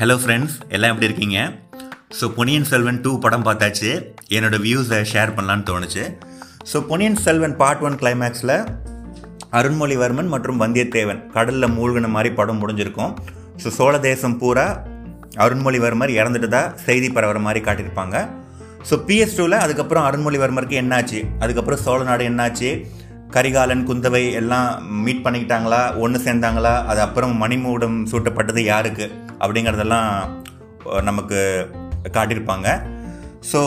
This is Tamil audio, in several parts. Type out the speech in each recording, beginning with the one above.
ஹலோ ஃப்ரெண்ட்ஸ் எல்லாம் எப்படி இருக்கீங்க? ஸோ பொன்னியின் செல்வன் டூ படம் பார்த்தாச்சு. என்னோடய வியூஸை ஷேர் பண்ணலான்னு தோணுச்சு. So Ponniyin Selvan part one கிளைமேக்ஸில் அருண்மொழிவர்மன் மற்றும் வந்தியத்தேவன் கடலில் மூழ்கின மாதிரி படம் முடிஞ்சிருக்கும். ஸோ சோழ தேசம் பூரா அருண்மொழிவர்மர் இறந்துட்டு தான் செய்தி பரவுற மாதிரி காட்டியிருப்பாங்க. ஸோ பிஎஸ் டூவில் அதுக்கப்புறம் அருண்மொழிவர்மருக்கு என்னாச்சு? அதுக்கப்புறம் சோழ நாடு என்னாச்சு? கரிகாலன் குந்தவை எல்லாம் மீட் பண்ணிக்கிட்டாங்களா? ஒன்று சேர்ந்தாங்களா? அது அப்புறம் மணிமூடம் சூட்டப்பட்டது யாருக்கு? அப்படிங்கிறதெல்லாம் நமக்கு காட்டியிருப்பாங்க. ஸோ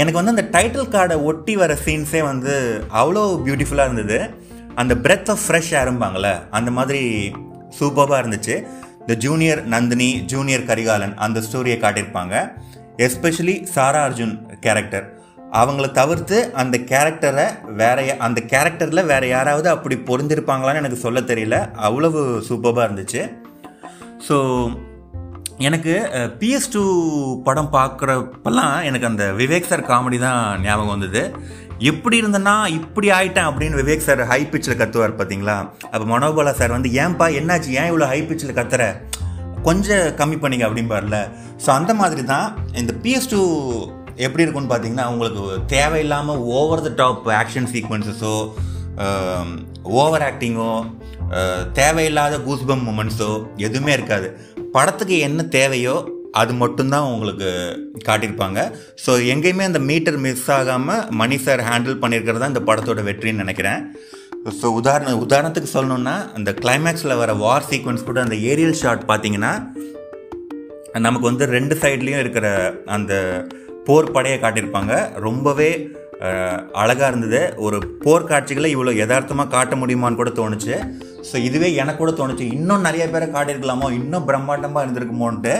எனக்கு வந்து அந்த டைட்டில் கார்டை ஒட்டி வர சீன்ஸே வந்து அவ்வளோ பியூட்டிஃபுல்லாக இருந்தது. அந்த பிரெத் ஆஃப் ஃப்ரெஷ் ஆரம்பாங்களே அந்த மாதிரி சூப்பராக இருந்துச்சு. இந்த ஜூனியர் நந்தினி ஜூனியர் கரிகாலன் அந்த ஸ்டோரியை காட்டியிருப்பாங்க. எஸ்பெஷலி சாரா அர்ஜுன் கேரக்டர் அவங்கள தவிர்த்து அந்த கேரக்டரை வேற அந்த கேரக்டரில் வேற யாராவது அப்படி பொருந்திருப்பாங்களான்னு எனக்கு சொல்ல தெரியல. அவ்வளவு சூப்பராக இருந்துச்சு. ஸோ எனக்கு பிஎஸ் டூ படம் பார்க்குறப்பெல்லாம் எனக்கு அந்த விவேக் சார் காமெடி தான் ஞாபகம் வந்தது. எப்படி இருந்தேன்னா இப்படி ஆயிட்டேன் அப்படின்னு விவேக் சார் ஹை பிச்சில் கத்துவார் பார்த்தீங்களா அப்போ மனோபாலா சார் வந்து ஏன்பா என்னாச்சு? ஏன் இவ்வளோ ஹை பிச்சில் கத்துற? கொஞ்சம் கம்மி பண்ணிங்க அப்படிம்பார்ல. ஸோ அந்த மாதிரி தான் இந்த பிஎஸ் டூ எப்படி இருக்கும்னு பார்த்தீங்கன்னா உங்களுக்கு தேவையில்லாமல் ஓவர் த டாப் ஆக்ஷன் சீக்வன்சஸோ ஓவர் ஆக்டிங்கோ தேவையில்லாத கூஸ்பம் மூமெண்ட்ஸோ எதுவுமே இருக்காது. படத்துக்கு என்ன தேவையோ அது மட்டும்தான் உங்களுக்கு காட்டியிருப்பாங்க. ஸோ எங்கேயுமே அந்த மீட்டர் மிஸ் ஆகாமல் மணி சார் ஹேண்டில் பண்ணியிருக்கிறது தான் இந்த படத்தோட வெற்றின்னு நினைக்கிறேன். ஸோ உதாரண உதாரணத்துக்கு சொல்லணுன்னா அந்த கிளைமேக்ஸில் வர வார் சீக்வன்ஸ் கூட அந்த ஏரியல் ஷாட் பார்த்தீங்கன்னா நமக்கு வந்து ரெண்டு சைட்லேயும் இருக்கிற அந்த போர் படையை காட்டியிருப்பாங்க. ரொம்பவே அழகாக இருந்தது. ஒரு போர்க்காட்சிகளை இவ்வளோ யதார்த்தமாக காட்ட முடியுமான்னு கூட தோணுச்சு. ஸோ இதுவே எனக்கு கூட தோணுச்சு. இன்னும் நிறைய பேரை காட்டியிருக்கலாமோ? இன்னும் பிரம்மாண்டமாக இருந்திருக்குமோன்ட்டு.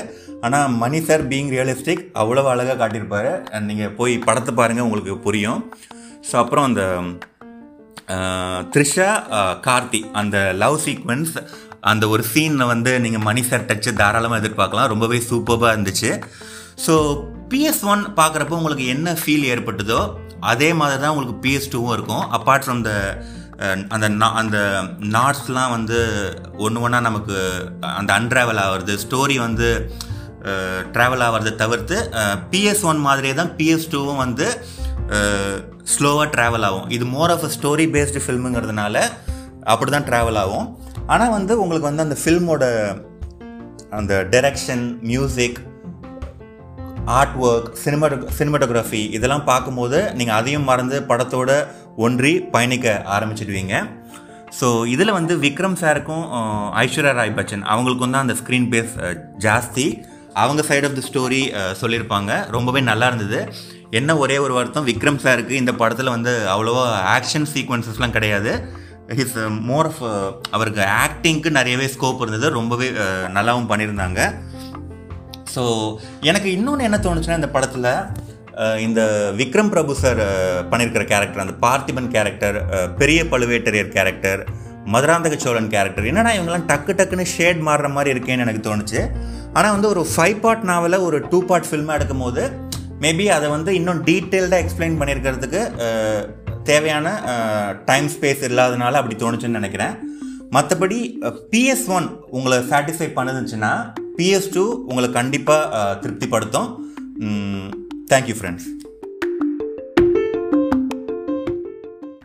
ஆனால் மணி சார் பீங் ரியலிஸ்டிக் அவ்வளோ அழகாக காட்டியிருப்பாரு. நீங்கள் போய் படத்தை பாருங்கள் உங்களுக்கு புரியும். ஸோ அப்புறம் அந்த த்ரிஷா கார்த்தி அந்த லவ் சீக்வன்ஸ் அந்த ஒரு சீனில் வந்து நீங்கள் மணி சார் டச்சு தாராளமாக எதிர்பார்க்கலாம். ரொம்பவே சூப்பராக இருந்துச்சு. ஸோ பிஎஸ் ஒன் பார்க்குறப்போ உங்களுக்கு என்ன ஃபீல் ஏற்பட்டதோ அதே மாதிரி தான் உங்களுக்கு பிஎஸ் டூவும் இருக்கும். அப்பார்ட் ஃப்ரம் த அந்த அந்த நாட்ஸ்லாம் வந்து ஒன்று ஒன்றா நமக்கு அந்த அன்ட்ராவல் ஆகிறது ஸ்டோரி வந்து ட்ராவல் ஆகிறத தவிர்த்து பிஎஸ் ஒன் மாதிரியே தான் பிஎஸ் டூவும் வந்து ஸ்லோவாக ட்ராவல் ஆகும். இது more of a story based ஃபில்முங்கிறதுனால அப்படி தான் ட்ராவல் ஆகும். ஆனால் வந்து உங்களுக்கு வந்து அந்த ஃபில்மோட அந்த direction music art work cinemato cinematography இதெல்லாம் பார்க்கும்போது நீங்கள் அதையும் மறந்து படத்தோட ஒன்றி பயணிக்க ஆரம்பிச்சிடுவீங்க. ஸோ இதில் வந்து விக்ரம் சாருக்கும் ஐஸ்வர்யா ராய் பச்சன் அவங்களுக்கும் தான் அந்த ஸ்க்ரீன் பேஸ் ஜாஸ்தி. அவங்க சைடு ஆஃப் தி ஸ்டோரி சொல்லியிருப்பாங்க. ரொம்பவே நல்லா இருந்தது. என்ன ஒரே ஒரு வருத்தம் விக்ரம் சாருக்கு இந்த படத்தில் வந்து அவ்வளோவா ஆக்ஷன் சீக்வன்சஸ்லாம் கிடையாது. ஹிஸ் மோர் ஆஃப் அவருக்கு ஆக்டிங்க்கு நிறையவே ஸ்கோப் இருந்தது. ரொம்பவே நல்லாவும் பண்ணியிருந்தாங்க. ஸோ எனக்கு இன்னொன்று என்ன தோணுச்சுன்னா இந்த படத்தில் இந்த விக்ரம் பிரபு சார் பண்ணியிருக்கிற கேரக்டர் அந்த பார்த்திபன் கேரக்டர் பெரிய பழுவேட்டரையர் கேரக்டர் மதுராந்தக சோழன் கேரக்டர் என்னடா இவங்கெல்லாம் டக்கு டக்குன்னு ஷேட் மாறுற மாதிரி இருக்கேன்னு எனக்கு தோணுச்சு. ஆனால் வந்து ஒரு ஃபைவ் பார்ட் நாவலை ஒரு டூ பார்ட் ஃபில்மாக எடுக்கும் போது மேபி அதை வந்து இன்னும் டீட்டெயில்டாக எக்ஸ்பிளைன் பண்ணியிருக்கிறதுக்கு தேவையான டைம் ஸ்பேஸ் இல்லாதனால அப்படி தோணுச்சுன்னு நினைக்கிறேன். மற்றபடி பிஎஸ் ஒன் உங்களை சாட்டிஸ்ஃபை பண்ணுதுச்சுன்னா பிஎஸ் டூ உங்களை கண்டிப்பாக திருப்திப்படுத்தும். Thank you friends